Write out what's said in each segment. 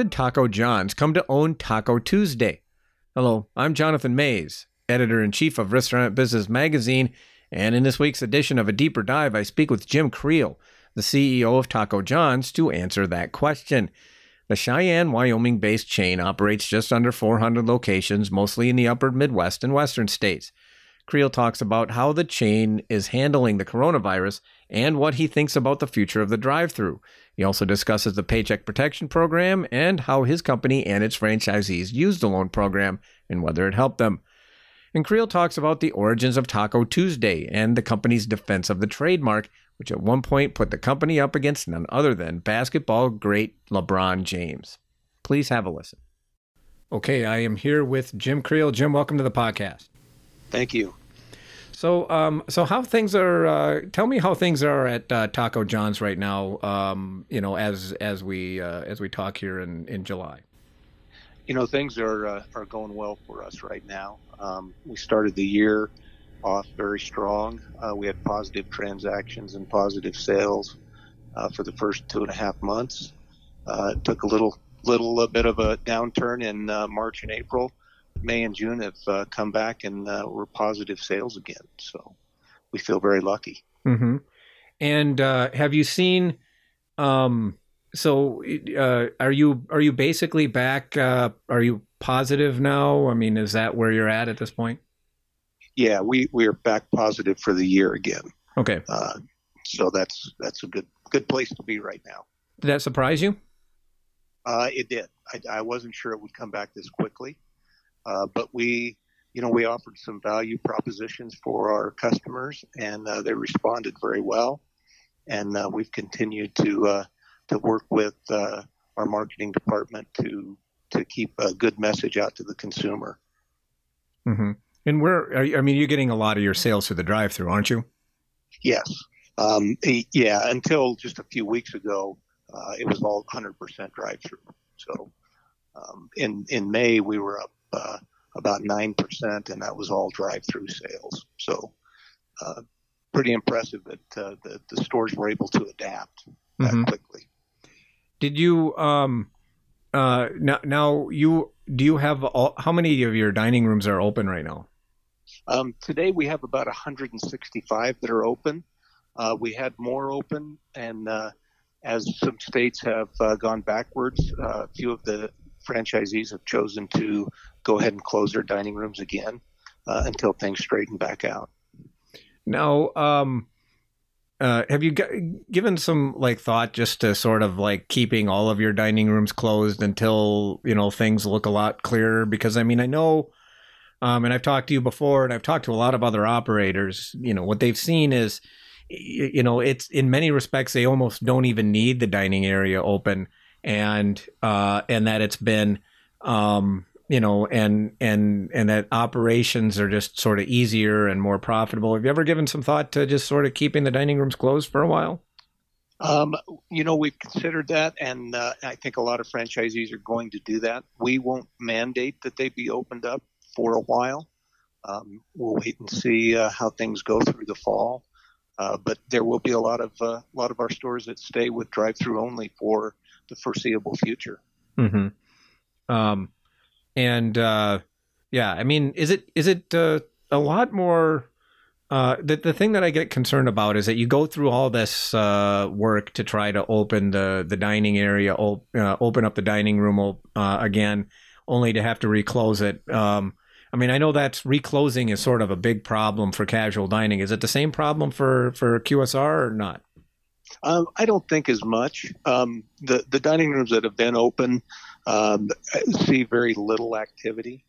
did Taco John's come to own Taco Tuesday? Hello, I'm Jonathan Maze, editor in chief of Restaurant Business Magazine, and in this week's edition of A Deeper Dive, I speak with Jim Creel, the CEO of Taco John's, to answer that question. The Cheyenne, Wyoming based chain operates just under 400 locations, mostly in the upper Midwest and Western states. Creel talks about how the chain is handling the coronavirus and what he thinks about the future of the drive through. He also discusses the Paycheck Protection Program and how his company and its franchisees used the loan program and whether it helped them. And Creel talks about the origins of Taco Tuesday and the company's defense of the trademark, which at one point put the company up against none other than basketball great LeBron James. Please have a listen. Okay, I am here with Jim Creel. Jim, welcome to the podcast. Thank you. So, um, so how things are? Uh, tell me how things are at uh, Taco John's right now. Um, you know, as as we uh, as we talk here in in July. You know, things are uh, are going well for us right now. Um, we started the year off very strong. Uh, we had positive transactions and positive sales uh, for the first two and a half months. it took a little little bit of a downturn in March and April May and June have uh, come back and uh, we're positive sales again. So we feel very lucky. Mm-hmm. And uh, have you seen? Um, so uh, are you are you basically back? Uh, are you positive now? I mean, is that where you're at at this point? Yeah, we we are back positive for the year again. Okay. Uh, so that's that's a good good place to be right now. Did that surprise you? it did. I, I wasn't sure it would come back this quickly. Uh, but we, you know, we offered some value propositions for our customers, and uh, they responded very well. And uh, we've continued to uh, to work with uh, our marketing department to to keep a good message out to the consumer. Mm-hmm. And where you, I mean, you're getting a lot of your sales through the drive-through, aren't you? Yes. Um, yeah. Until just a few weeks ago, it was all 100% drive-through. So um, in in May, we were up uh, about 9%, and that was all drive through sales. So, uh, pretty impressive that uh, the, the stores were able to adapt that mm-hmm. quickly. Did you, um, uh, now, now you, do you have all, how many of your dining rooms are open right now? Um, today we have about 165 that are open. Uh, we had more open, and uh, as some states have uh, gone backwards, uh, a few of the franchisees have chosen to go ahead and close their dining rooms again uh, until things straighten back out. Now, um, uh, have you g- given some like thought just to sort of like keeping all of your dining rooms closed until you know things look a lot clearer? Because I mean, I know, um, and I've talked to you before, and I've talked to a lot of other operators. You know, what they've seen is, you know, it's in many respects they almost don't even need the dining area open and uh, and that it's been um, you know and and and that operations are just sort of easier and more profitable. Have you ever given some thought to just sort of keeping the dining rooms closed for a while? Um, you know, we've considered that, and uh, I think a lot of franchisees are going to do that. We won't mandate that they be opened up for a while. Um, we'll wait and see uh, how things go through the fall. Uh, but there will be a lot of uh, a lot of our stores that stay with drive-through only for the foreseeable future. Mm-hmm. Um, and uh, yeah, I mean, is it is it uh, a lot more? Uh, the the thing that I get concerned about is that you go through all this uh, work to try to open the the dining area, op- uh, open up the dining room uh, again, only to have to reclose it. Um, I mean, I know that reclosing is sort of a big problem for casual dining. Is it the same problem for for QSR or not? Um, I don't think as much. Um, the the dining rooms that have been open um, see very little activity.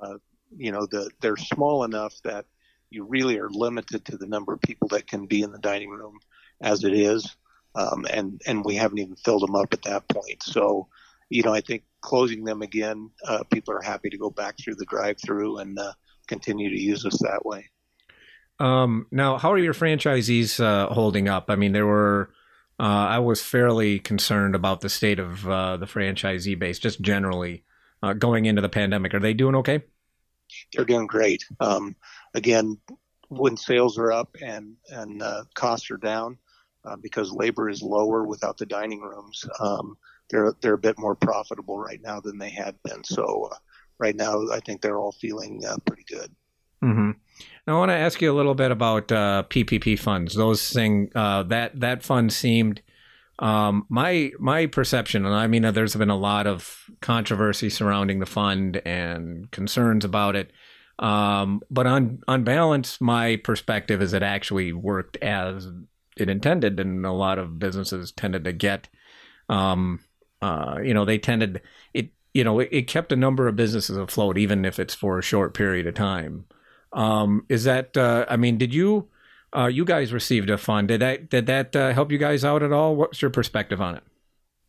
Uh, you know, the, they're small enough that you really are limited to the number of people that can be in the dining room as it is, um, and and we haven't even filled them up at that point. So, you know, I think closing them again, uh, people are happy to go back through the drive-through and uh, continue to use us that way. Um, now, how are your franchisees uh, holding up? I mean, there were. Uh, I was fairly concerned about the state of uh, the franchisee base, just generally uh, going into the pandemic. Are they doing okay? They're doing great. Um, again, when sales are up and and uh, costs are down, uh, because labor is lower without the dining rooms, um, they're they're a bit more profitable right now than they had been. So right now, I think they're all feeling pretty good. Mm-hmm. Now, I want to ask you a little bit about uh, PPP funds. Those thing uh, that that fund seemed um, my my perception, and I mean, there's been a lot of controversy surrounding the fund and concerns about it. Um, but on on balance, my perspective is it actually worked as it intended, and a lot of businesses tended to get, um, uh, you know, they tended it. You know, it, it, kept a number of businesses afloat, even if it's for a short period of time. Um, is that? Uh, I mean, did you? Uh, you guys received a fund. Did that did that uh, help you guys out at all? What's your perspective on it?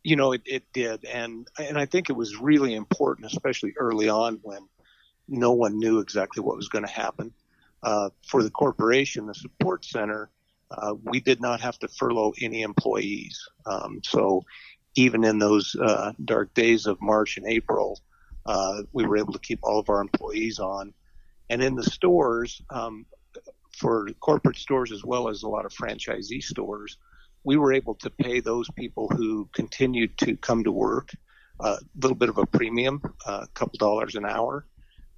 You know, it, it did, and and I think it was really important, especially early on when no one knew exactly what was going to happen. Uh, for the corporation, the support center, uh, we did not have to furlough any employees. Um, so even in those uh, dark days of March and April, uh, we were able to keep all of our employees on. And in the stores, um, for corporate stores as well as a lot of franchisee stores, we were able to pay those people who continued to come to work a little bit of a premium, a couple dollars an hour,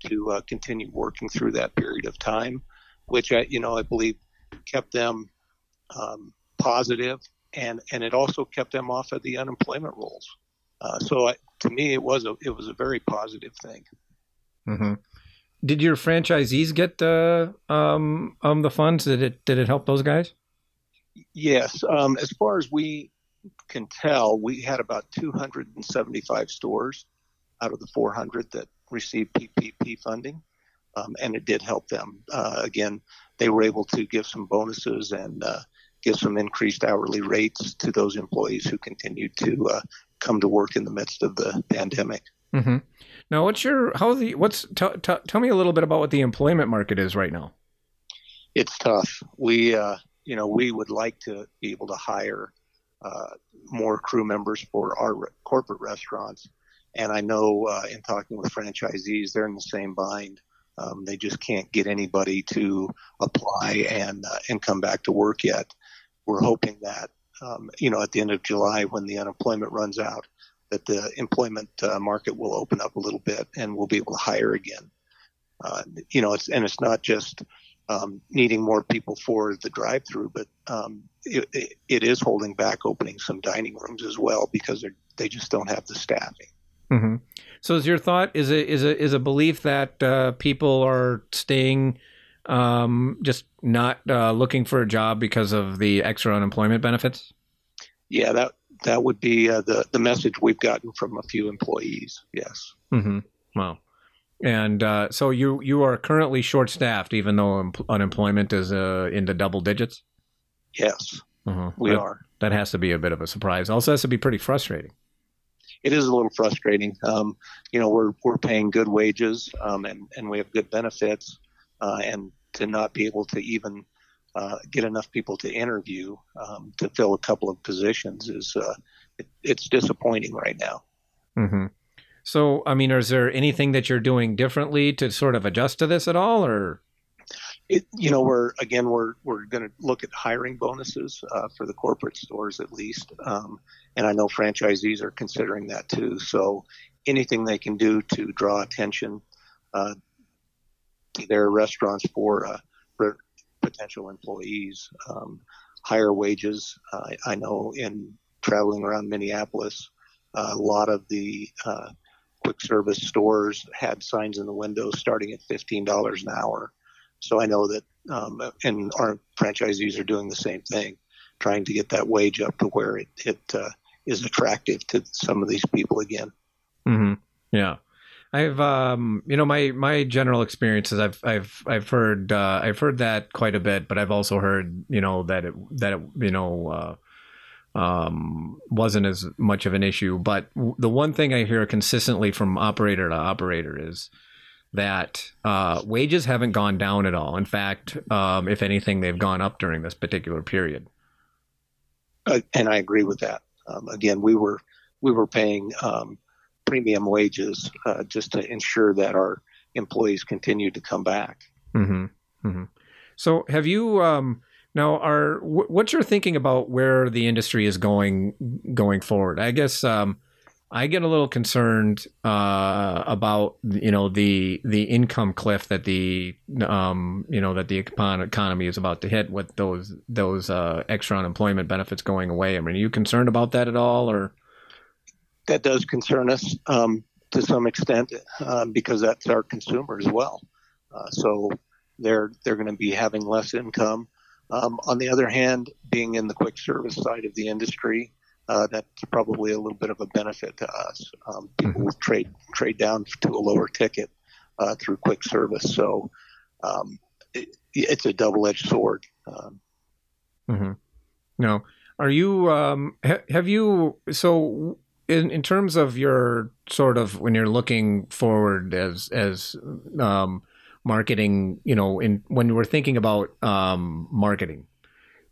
to uh, continue working through that period of time, which I, you know, I believe kept them um, positive, and and it also kept them off of the unemployment rolls. Uh, so I, to me, it was a it was a very positive thing. Mm-hmm. Did your franchisees get uh, um, um, the funds? Did it did it help those guys? Yes. Um, as far as we can tell, we had about 275 stores out of the 400 that received PPP funding, um, and it did help them. Uh, again, they were able to give some bonuses and uh, give some increased hourly rates to those employees who continued to uh, come to work in the midst of the pandemic. Mm-hmm. Now, what's your how the what's t- t- tell me a little bit about what the employment market is right now. It's tough. We uh, you know we would like to be able to hire uh, more crew members for our re- corporate restaurants, and I know uh, in talking with franchisees, they're in the same bind. Um, they just can't get anybody to apply and uh, and come back to work yet. We're hoping that um, you know at the end of July, when the unemployment runs out, that the employment uh, market will open up a little bit and we'll be able to hire again. Uh, you know, it's and it's not just um, needing more people for the drive-through, but um, it, it, it is holding back opening some dining rooms as well because they they just don't have the staffing. Mm-hmm. So, is your thought is a is a is a belief that uh, people are staying um, just not uh, looking for a job because of the extra unemployment benefits? Yeah, that that would be uh, the the message we've gotten from a few employees. Yes. Mm-hmm. Wow. And uh, so you you are currently short staffed, even though em- unemployment is uh, into double digits. Yes, uh-huh. we that, are. That has to be a bit of a surprise. Also, has to be pretty frustrating. It is a little frustrating. Um, you know, we're we're paying good wages um, and and we have good benefits, uh, and to not be able to even uh, get enough people to interview um, to fill a couple of positions is uh, it, it's disappointing right now. Mm-hmm. So, I mean, is there anything that you're doing differently to sort of adjust to this at all, or? It, you know, we're again we're we're going to look at hiring bonuses uh, for the corporate stores at least, um, and I know franchisees are considering that too. So, anything they can do to draw attention uh, to their restaurants for uh, potential employees, um, higher wages. Uh, I know in traveling around Minneapolis, uh, a lot of the uh, quick service stores had signs in the windows starting at $15 an hour. So I know that, um, and our franchisees are doing the same thing, trying to get that wage up to where it, it uh, is attractive to some of these people again. Mm-hmm. Yeah. I've um you know my my general experiences I've I've I've heard uh, I've heard that quite a bit, but I've also heard you know that it that it you know uh, um wasn't as much of an issue. But the one thing I hear consistently from operator to operator is that uh, wages haven't gone down at all. In fact, um, if anything, they've gone up during this particular period. Uh, and I agree with that. Um, again, we were we were paying um, premium wages uh, just to ensure that our employees continue to come back. Mm-hmm. Mm-hmm. So, have you um, now? Are what's your thinking about where the industry is going going forward? I guess um, I get a little concerned uh, about you know the the income cliff that the um, you know that the economy is about to hit with those those uh, extra unemployment benefits going away. I mean, are you concerned about that at all, or that does concern us um, to some extent um, because that's our consumer as well. Uh, so they're they're going to be having less income. Um, on the other hand, being in the quick service side of the industry, uh, that's probably a little bit of a benefit to us. Um, people mm-hmm. trade trade down to a lower ticket uh, through quick service, so um, it, it's a double edged sword. Um, mm-hmm. No, are you? Um, ha- have you? So, in in terms of your sort of when you're looking forward as as um, marketing, you know, in when we're thinking about um, marketing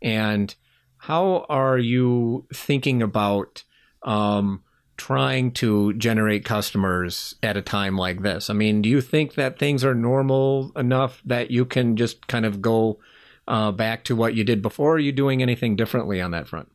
and how are you thinking about um, trying to generate customers at a time like this? I mean, do you think that things are normal enough that you can just kind of go uh, back to what you did before? are you doing anything differently on that front?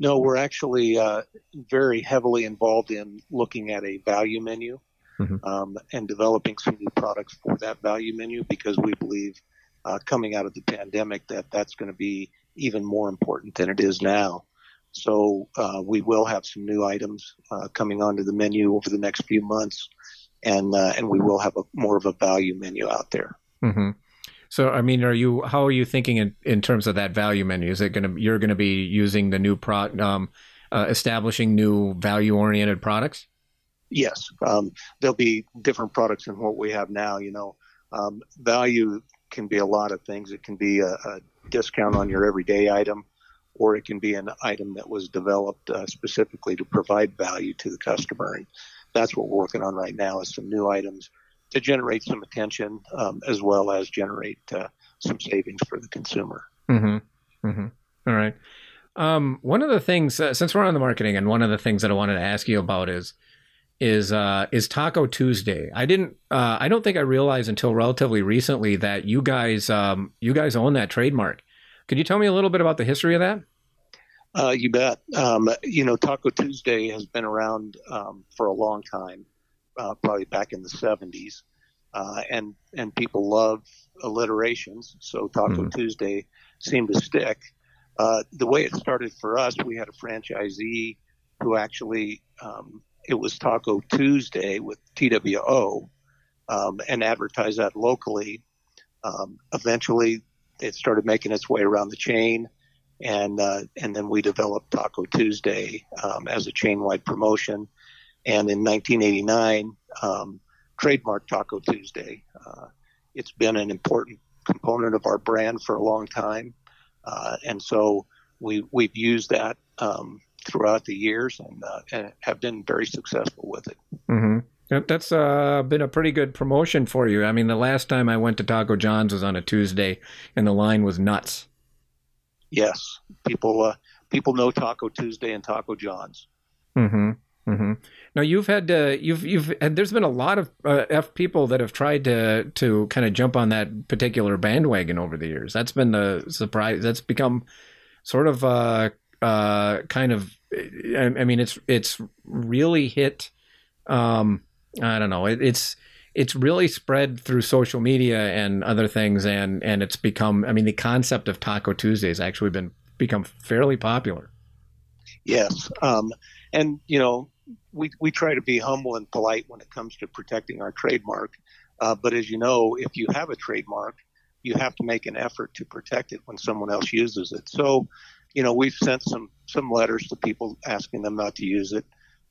No, we're actually uh, very heavily involved in looking at a value menu mm-hmm. um, and developing some new products for that value menu because we believe uh, coming out of the pandemic that that's going to be even more important than it is now. So uh, we will have some new items uh, coming onto the menu over the next few months, and uh, and we will have a more of a value menu out there. Mm-hmm. So I mean, are you how are you thinking in, in terms of that value menu? Is it going to you're going to be using the new pro um, uh, establishing new value oriented products? Yes, um, there'll be different products than what we have now. You know, um, value can be a lot of things. It can be a, a discount on your everyday item, or it can be an item that was developed uh, specifically to provide value to the customer. And that's what we're working on right now is some new items to generate some attention um, as well as generate uh, some savings for the consumer. Mm-hmm. Mm-hmm. All right. Um, one of the things, uh, since we're on the marketing, and one of the things that I wanted to ask you about is is uh, is Taco Tuesday. I didn't. Uh, I don't think I realized until relatively recently that you guys um, you guys own that trademark. Could you tell me a little bit about the history of that? Uh, you bet. Um, you know, Taco Tuesday has been around um, for a long time, uh, probably back in the '70s, uh, and and people love alliterations. So Taco mm. Tuesday seemed to stick. Uh, the way it started for us, we had a franchisee who actually um, it was Taco Tuesday with TWO um, and advertised that locally. Um, eventually, it started making its way around the chain, and uh, and then we developed Taco Tuesday um, as a chain-wide promotion. And in 1989, um, trademarked Taco Tuesday. Uh, it's been an important component of our brand for a long time, uh, and so we we've used that um, throughout the years and, uh, and have been very successful with it. Mm-hmm. That's uh, been a pretty good promotion for you. I mean, the last time I went to Taco John's was on a Tuesday, and the line was nuts. Yes, people uh, people know Taco Tuesday and Taco John's. Mm-hmm. Mm-hmm. Now you've had uh, you've you've and there's been a lot of uh, f people that have tried to to kind of jump on that particular bandwagon over the years. That's been the surprise. That's become sort of uh, uh, kind of I, I, mean it's it's really hit um, I don't know it, it's it's really spread through social media and other things and and it's become I mean the concept of Taco Tuesday has actually been become fairly popular. Yes. Um, and you know we we try to be humble and polite when it comes to protecting our trademark. Uh, but as you know, if you have a trademark, you have to make an effort to protect it when someone else uses it. So you know, we've sent some some letters to people asking them not to use it.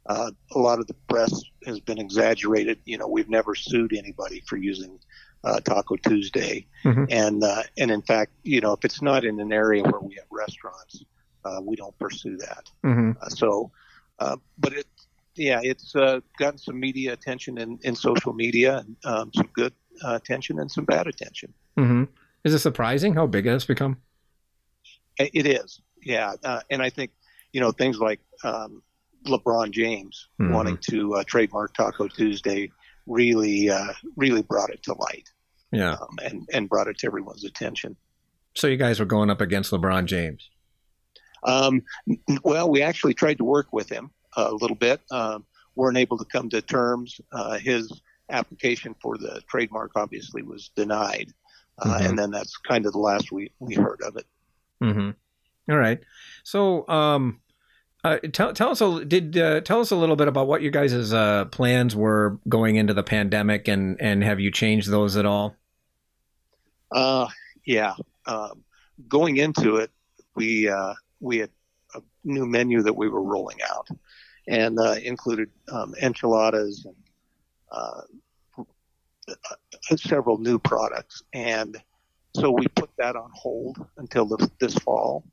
Uh, a lot of the press has been exaggerated. You know, we've never sued anybody for using uh, Taco Tuesday, mm-hmm. and uh, and in fact, you know, if it's not in an area where we have restaurants, uh, we don't pursue that. Mm-hmm. Uh, so, uh, but it, yeah, it's gotten some media attention in, in social media, and um, some good attention and some bad attention. Mm-hmm. Is it surprising how big it has become? It is yeah, uh, and I think you know things like um, LeBron James mm-hmm. wanting to uh, trademark Taco Tuesday really uh, really brought it to light. Yeah, um, and and brought it to everyone's attention. So you guys were going up against LeBron James. Um, well, we actually tried to work with him. A little bit. Um, weren't able to come to terms. Uh, his application for the trademark obviously was denied, uh, mm-hmm. and then that's kind of the last we we heard of it. Mm-hmm. All right. So, um, uh, tell, tell us a did uh, tell us a little bit about what your guys' uh, plans were going into the pandemic, and and have you changed those at all? Uh, yeah. Um, going into it, we uh, we had a new menu that we were rolling out, and uh, included um, enchiladas and uh, several new products, and so we put that on hold until the, this fall.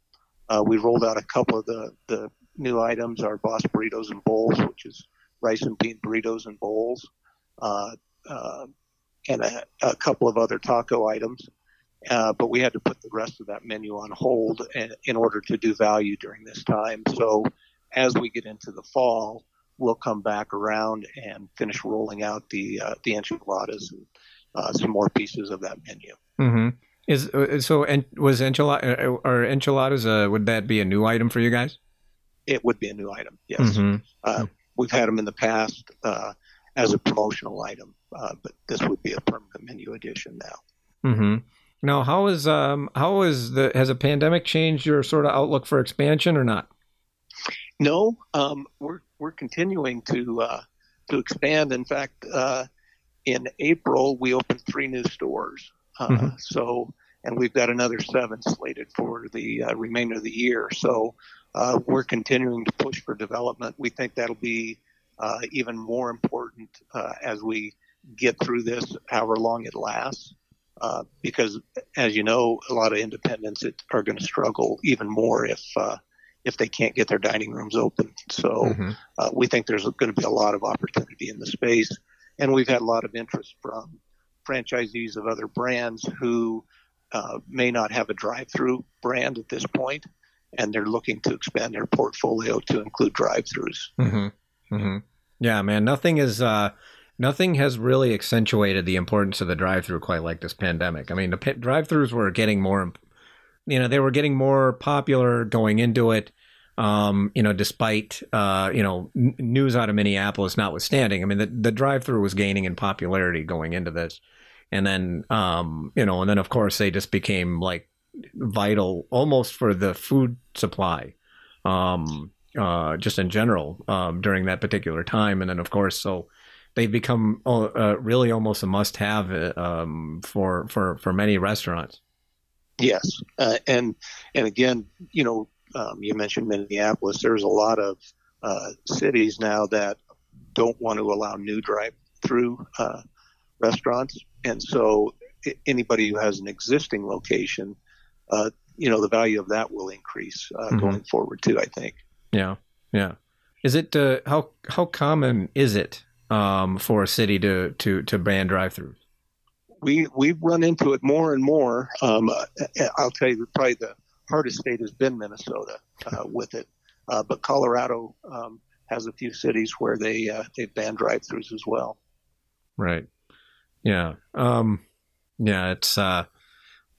Uh, we rolled out a couple of the, the new items, our Boss burritos and bowls, which is rice and bean burritos and bowls, uh, uh, and a, a, couple of other taco items. Uh, but we had to put the rest of that menu on hold in, in order to do value during this time. So as we get into the fall, we'll come back around and finish rolling out the uh, the enchiladas and uh, some more pieces of that menu. Mm-hmm. Is uh, so? And was enchilada uh, or enchiladas? Uh, would that be a new item for you guys? It would be a new item. Yes, mm-hmm. uh, we've had them in the past uh, as a promotional item, uh, but this would be a permanent menu addition now. Mm-hmm. Now, how is um how is the has a pandemic changed your sort of outlook for expansion or not? No, um, we're we're continuing to to expand. In fact, in April we opened three new stores. Uh, mm-hmm. So, and we've got another seven slated for the uh, remainder of the year. So, uh, we're continuing to push for development. We think that'll be uh, even more important uh, as we get through this, however long it lasts. Uh, because, as you know, a lot of independents are going to struggle even more if if they can't get their dining rooms open. So, mm-hmm. we think there's going to be a lot of opportunity in the space, and we've had a lot of interest from franchisees of other brands who uh, may not have a drive-through brand at this point, and they're looking to expand their portfolio to include drive-throughs. Mm-hmm. Mm-hmm. Yeah, man, nothing is. Uh, nothing has really accentuated the importance of the drive-through quite like this pandemic. I mean, the p- drive-throughs were getting more, you know, they were getting more popular going into it. Um, you know, despite uh, you know n- news out of Minneapolis notwithstanding, I mean the the drive-through was gaining in popularity going into this and then um, you know, and then of course they just became like vital almost for the food supply, um, uh, just in general um, during that particular time, and then of course so they've become uh, uh really almost a must-have uh, um, for for for many restaurants. Yes, uh, and and again, you know, um, you mentioned Minneapolis. There's a lot of uh, cities now that don't want to allow new drive-through uh, restaurants and so anybody who has an existing location, uh, you know, the value of that will increase uh, mm-hmm. going forward too. I think. Yeah, yeah. Is it uh, how how common is it um, for a city to to to ban drive-throughs? We we've run into it more and more. Um, uh, I'll tell you, probably the hardest state has been Minnesota uh, with it, uh, but Colorado um, has a few cities where they they ban drive-throughs as well. Right. Yeah. Um, yeah. It's. Uh,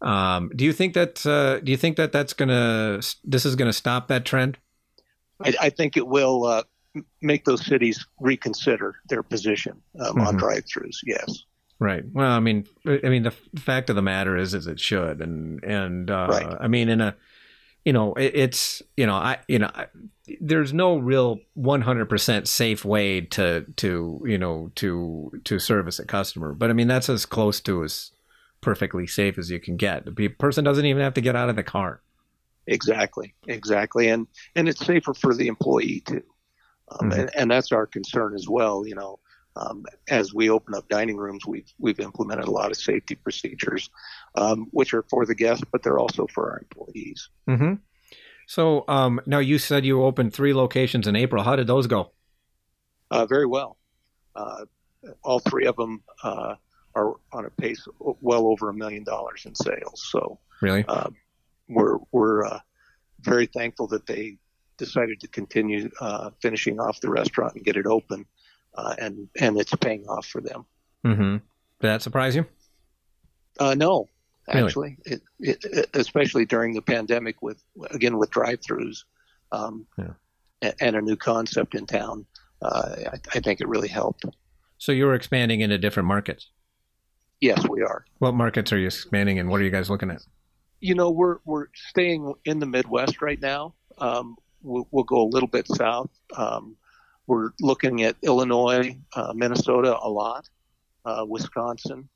um, do you think that? Uh, do you think that that's gonna? This is gonna stop that trend? I, I think it will uh, make those cities reconsider their position um, mm-hmm. on drive-throughs. Yes. Right. Well, I mean, I mean, the fact of the matter is, is it should, and and uh, right. I mean, in a you know, it, it's you know, I you know, I, there's no real 100% safe way to to you know to to service a customer, but I mean that's as close to as perfectly safe as you can get. The person doesn't even have to get out of the car. Exactly, exactly, and and it's safer for the employee too, um, mm-hmm. and, and that's our concern as well. You know, um, as we open up dining rooms, we've we've implemented a lot of safety procedures, um, which are for the guests, but they're also for our employees. Mm-hmm. So um, now you said you opened three locations in April. How did those go? Uh, very well. Uh, all three of them uh, are on a pace well over a million dollars in sales. So really, uh, we're we're uh, very thankful that they decided to continue uh, finishing off the restaurant and get it open uh, and and it's paying off for them. Mm-hmm. Did that surprise you? Uh, no, actually, really? it, it, especially during the pandemic with again with drive-throughs. Um, yeah. and a new concept in town, uh, I, I, think it really helped. So you're expanding into different markets. Yes, we are. What markets are you expanding in? What are you guys looking at? You know, we're we're staying in the Midwest right now. Um, we'll, we'll, go a little bit south. Um, we're looking at Illinois, uh, Minnesota a lot, uh, Wisconsin.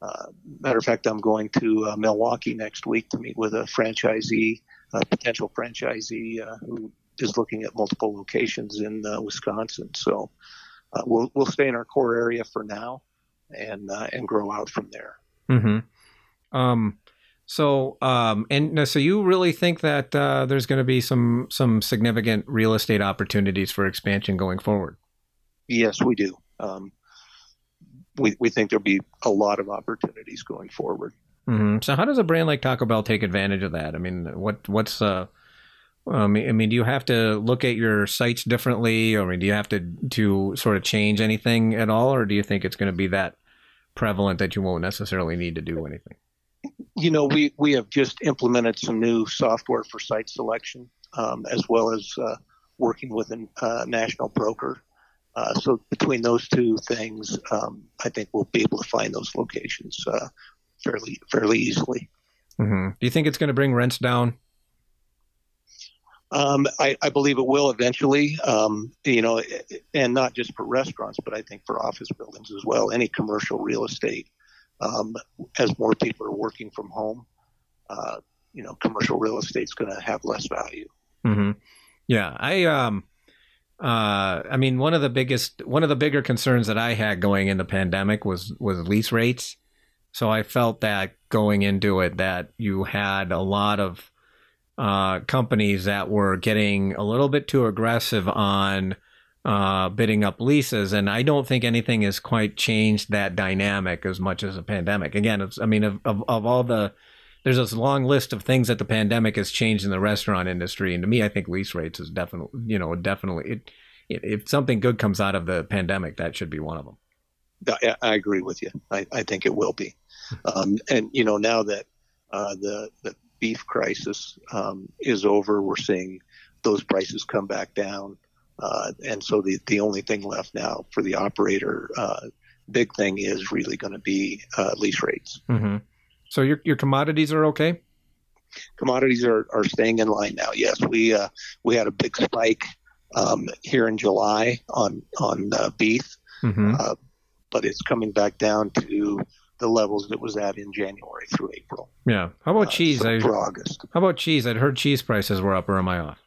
Uh, matter of fact, I'm going to uh, Milwaukee next week to meet with a franchisee, a potential franchisee uh, who is looking at multiple locations in Wisconsin. So we'll we'll stay in our core area for now, and and grow out from there. Mm-hmm. Um, so, um, and so you really think that uh, there's going to be some some significant real estate opportunities for expansion going forward? Yes, we do. Um, we we think there'll be a lot of opportunities going forward. Mm-hmm. So, how does a brand like Taco Bell take advantage of that? I mean, what what's uh, um, I mean, do you have to look at your sites differently, or I mean, do you have to to sort of change anything at all, or do you think it's going to be that prevalent that you won't necessarily need to do anything? You know, we, we have just implemented some new software for site selection, um, as well as uh, working with a uh, national broker. Uh, so between those two things, um, I think we'll be able to find those locations uh, fairly fairly easily. Mm-hmm. Do you think it's going to bring rents down? Um, I, I, believe it will eventually. Um, you know, and not just for restaurants, but I think for office buildings as well. Any commercial real estate um, as more people are working from home, uh, you know, commercial real estate is going to have less value. Mm-hmm. Yeah, I um, uh, I mean, one of the biggest, one of the bigger concerns that I had going in the pandemic was was lease rates. So I felt that going into it, that you had a lot of uh, companies that were getting a little bit too aggressive on uh, bidding up leases, and I don't think anything has quite changed that dynamic as much as a pandemic. Again, I mean of, of, of all the there's this long list of things that the pandemic has changed in the restaurant industry, and to me, I think lease rates is definitely you know definitely it, it, if something good comes out of the pandemic, that should be one of them. I, I agree with you. I, I, think it will be, um, and you know now that uh, the the beef crisis um, is over, we're seeing those prices come back down. Uh, and so the, the only thing left now for the operator, uh, big thing is really going to be uh, lease rates. Mm-hmm. So your, your commodities are okay? Commodities are, are staying in line now. Yes, we uh, we had a big spike um, here in July on on uh, beef, mm-hmm. Uh, but it's coming back down to the levels it was at in January through April. Yeah. How about cheese? So I, for August. How about cheese? I'd heard cheese prices were up, or am I off?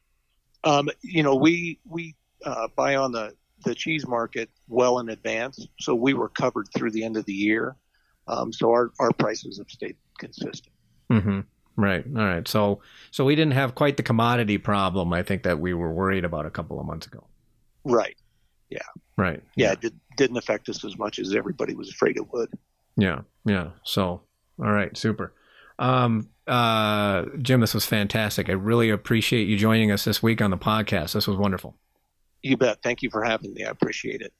Um, you know, we we uh, buy on the the cheese market well in advance, so we were covered through the end of the year. Um, so our our prices have stayed consistent. Mm-hmm. Right. All right. So so we didn't have quite the commodity problem. I think that we were worried about a couple of months ago. Right. Yeah. Right. Yeah. yeah. It did, didn't affect us as much as everybody was afraid it would. Yeah. Yeah. So all right. Super. Um, uh, Jim, this was fantastic. I really appreciate you joining us this week on the podcast. This was wonderful. You bet. Thank you for having me. I appreciate it.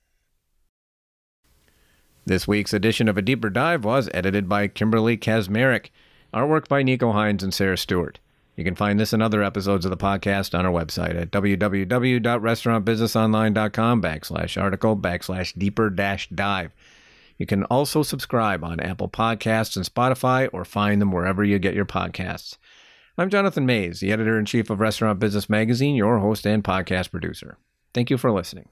This week's edition of A Deeper Dive was edited by Kimberly Kazmarek. Artwork by Nico Hines and Sarah Stewart. You can find this and other episodes of the podcast on our website at www.restaurantbusinessonline.com backslash article backslash deeper dash dive. You can also subscribe on Apple Podcasts and Spotify or find them wherever you get your podcasts. I'm Jonathan Maze, the editor in chief of Restaurant Business Magazine, your host and podcast producer. Thank you for listening.